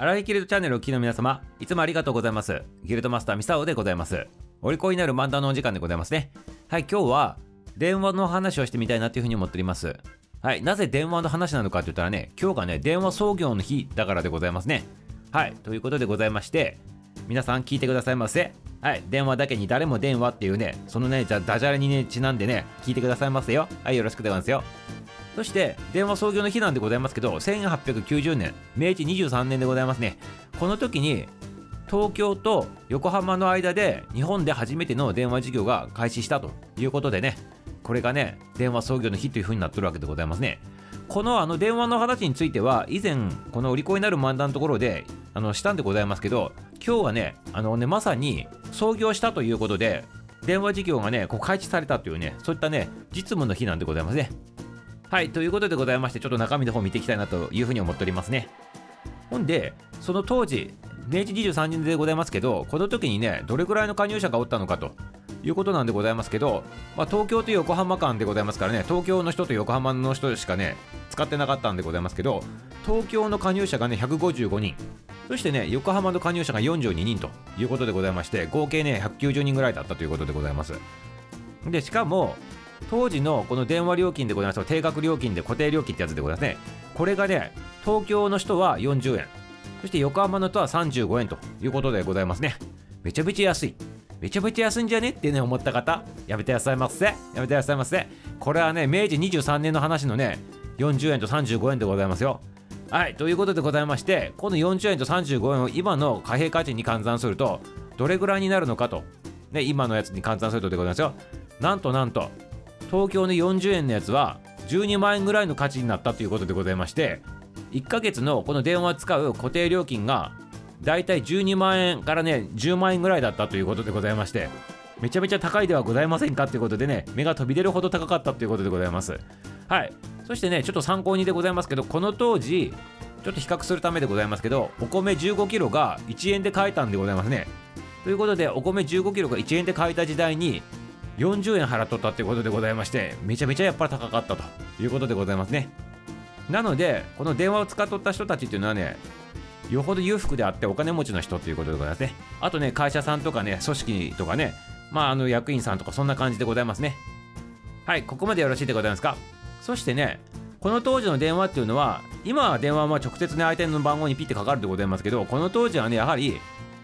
荒井ギルドチャンネルをお聞きの皆様、いつもありがとうございます。ギルドマスターミサオでございます。お利口になる漫談のお時間でございますね。はい、今日は電話の話をしてみたいなというふうに思っております。はい、なぜ電話の話なのかって言ったらね、今日がね、電話創業の日だからでございますね。はい、ということでございまして、皆さん聞いてくださいませ。はい、電話だけに誰も電話っていうね、そのね、じゃダジャレにね、ちなんでね、聞いてくださいませよ。はい、よろしくでございますよ。そして電話創業の日なんでございますけど1890年明治23年でございますね。この時に東京と横浜の間で日本で初めての電話事業が開始したということでねこれがね電話創業の日というふうになってるわけでございますね。このあの電話の話については以前この売り子になる漫談のところであのしたんでございますけど今日はねあのねまさに創業したということで電話事業がねこう開始されたというねそういったね実務の日なんでございますね。はい、ということでございまして、ちょっと中身の方見ていきたいなというふうに思っておりますね。ほんで、その当時、明治23年でございますけど、この時にね、どれくらいの加入者がおったのかということなんでございますけど、まあ、東京と横浜間でございますからね、東京の人と横浜の人しかね、使ってなかったんでございますけど、東京の加入者がね、155人。そしてね、横浜の加入者が42人ということでございまして、合計ね、190人ぐらいだったということでございます。で、しかも、当時のこの電話料金でございます。定額料金で固定料金ってやつでございますね。これがね東京の人は40円。そして横浜の人は35円ということでございますね。めちゃめちゃ安い。めちゃめちゃ安いんじゃねってね思った方やめてくださいませ。やめてくださいませ。これはね明治23年の話のね40円と35円でございますよ。はいということでございましてこの40円と35円を今の貨幣価値に換算するとどれぐらいになるのかとね今のやつに換算するとでございますよ。なんとなんと東京の40円のやつは12万円ぐらいの価値になったということでございまして1ヶ月のこの電話使う固定料金がだいたい12万円からね10万円ぐらいだったということでございましてめちゃめちゃ高いではございませんかということでね目が飛び出るほど高かったということでございます。はい。そしてねちょっと参考にでございますけどこの当時ちょっと比較するためでございますけどお米1 5キロが1円で買えたんでございますね。ということでお米1 5キロが1円で買えた時代に40円払っとったっていうことでございましてめちゃめちゃやっぱり高かったということでございますね。なのでこの電話を使っとった人たちっていうのはねよほど裕福であってお金持ちの人っていうことでございますね。あとね会社さんとかね組織とかねまああの役員さんとかそんな感じでございますね。はいここまでよろしいでございますか？そしてねこの当時の電話っていうのは今は電話は直接ね相手の番号にピッてかかるでございますけどこの当時はねやはり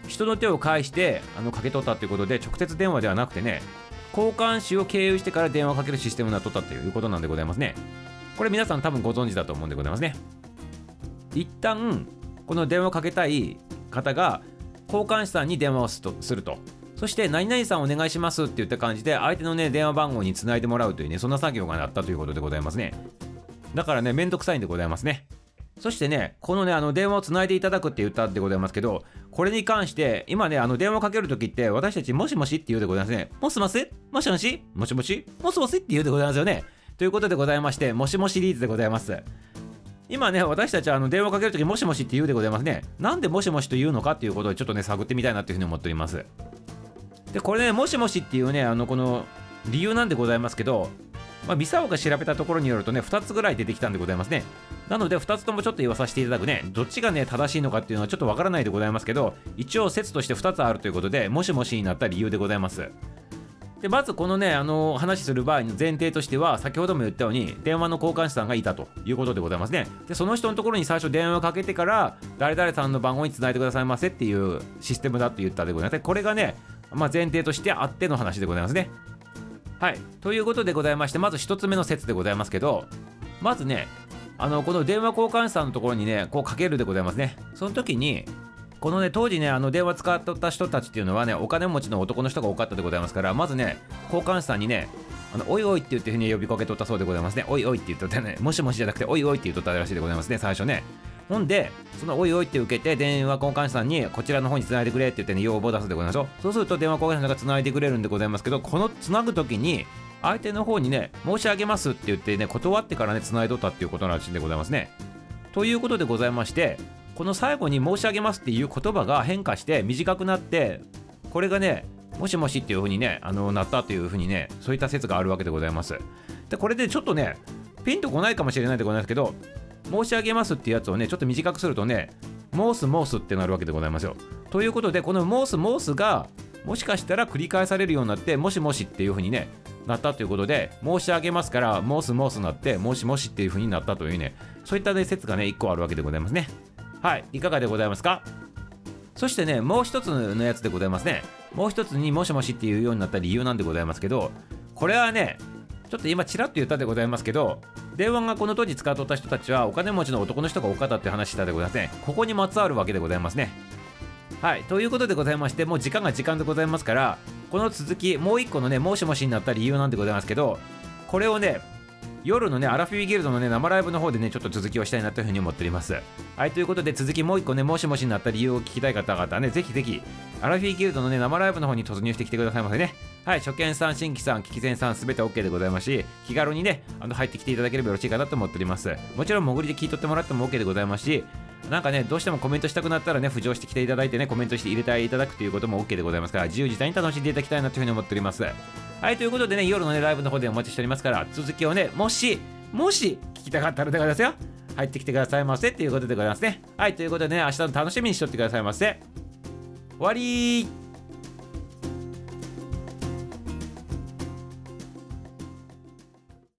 人の手を介してあのかけ取ったっていうことで直接電話ではなくてね交換手を経由してから電話をかけるシステムになっとったということなんでございますね。これ皆さん多分ご存知だと思うんでございますね。一旦この電話をかけたい方が交換手さんに電話をするとするとそして何々さんお願いしますって言った感じで相手のね電話番号につないでもらうというねそんな作業があったということでございますね。だからねめんどくさいんでございますね。そしてね、このね、あの電話をつないでいただくって言ったんでございますけど、これに関して、今ね、あの電話をかけるときって、私たち、もしもしって言うでございますね。もしもし？もしもし？もしもし？もしもしって言うでございますよね。ということでございまして、もしもシリーズでございます。今ね、私たちはあの電話かけるとき、もしもしって言うでございますね。なんでもしもしと言うのかっていうことをちょっとね、探ってみたいなというふうに思っております。で、これね、もしもしっていうね、あの、この理由なんでございますけど、まあ、ミサオが調べたところによるとね、2つぐらい出てきたんでございますね。なので、2つともちょっと言わさせていただくね、どっちがね、正しいのかっていうのはちょっとわからないでございますけど、一応説として2つあるということで、もしもしになった理由でございます。で、まずこのね、あの、話する場合の前提としては、先ほども言ったように、電話の交換手さんがいたということでございますね。で、その人のところに最初電話をかけてから、誰々さんの番号につないでくださいませっていうシステムだと言ったでございます。これがね、まあ、前提としてあっての話でございますね。はい。ということでございまして、まず1つ目の説でございますけど、まずね、あの、この電話交換手さんのところにね、こうかけるでございますね。その時に、このね、当時ね、あの電話使っとった人たちっていうのはね、お金持ちの男の人が多かったでございますから、まずね、交換手さんにね、あのおいおいって言ってふうに呼びかけとったそうでございますね。おいおいって言っとったね、もしもしじゃなくて、おいおいって言っとったらしいでございますね、最初ね。ほんで、そのおいおいって受けて、電話交換手さんに、こちらの方に繋いでくれって言ってね、要望を出すでございますよ。そうすると、電話交換手さんが繋いでくれるんでございますけど、この繋ぐ時に、相手の方にね、申し上げますって言ってね、断ってからね、繋いどったっていうことらしいんでございますね。ということでございまして、この最後に申し上げますっていう言葉が変化して短くなって、これがね、もしもしっていう風にね、あの、なったという風にね、そういった説があるわけでございます。で、これでちょっとね、ピンとこないかもしれないでございますけど、申し上げますっていうやつをね、ちょっと短くするとね、モースモースってなるわけでございますよ。ということでこのモースモースがもしかしたら繰り返されるようになってもしもしっていう風にねなったということで申し上げますからモースモースなってもしもしっていう風になったというねそういった、ね、説がね1個あるわけでございますね。はいいかがでございますか？そしてねもう一つのやつでございますね。もう一つにもしもしっていうようになった理由なんでございますけどこれはねちょっと今ちらっと言ったでございますけど電話がこの当時使っとった人たちはお金持ちの男の人が多かったって話したでございますねここにまつわるわけでございますね。はい。ということでございましてもう時間が時間でございますからこの続きもう一個のねもしもしになった理由なんでございますけどこれをね夜のね、アラフィビギルドのね、生ライブの方でね、ちょっと続きをしたいなというふうに思っております。はい、ということで続きもう一個ね、もしもしになった理由を聞きたい方々はね、ぜひぜひ、アラフィビギルドのね、生ライブの方に突入してきてくださいませね。はい、初見さん、新規さん、聞き前さん、すべて OK でございますし、気軽にね、あの入ってきていただければよろしいかなと思っております。もちろん、潜りで聞いとってもらっても OK でございますし、なんかね、どうしてもコメントしたくなったらね、浮上してきていただいてね、コメントして入れていただくということも OK でございますから、自由自在に楽しんでいただきたいなというふうに思っております。はい、ということでね、夜のね、ライブの方でお待ちしておりますから、続きをね、もし、もし聞きたかったらでございますよ。入ってきてくださいませっていうことでございますね。はい、ということでね、明日の楽しみにしとってくださいませ。終わり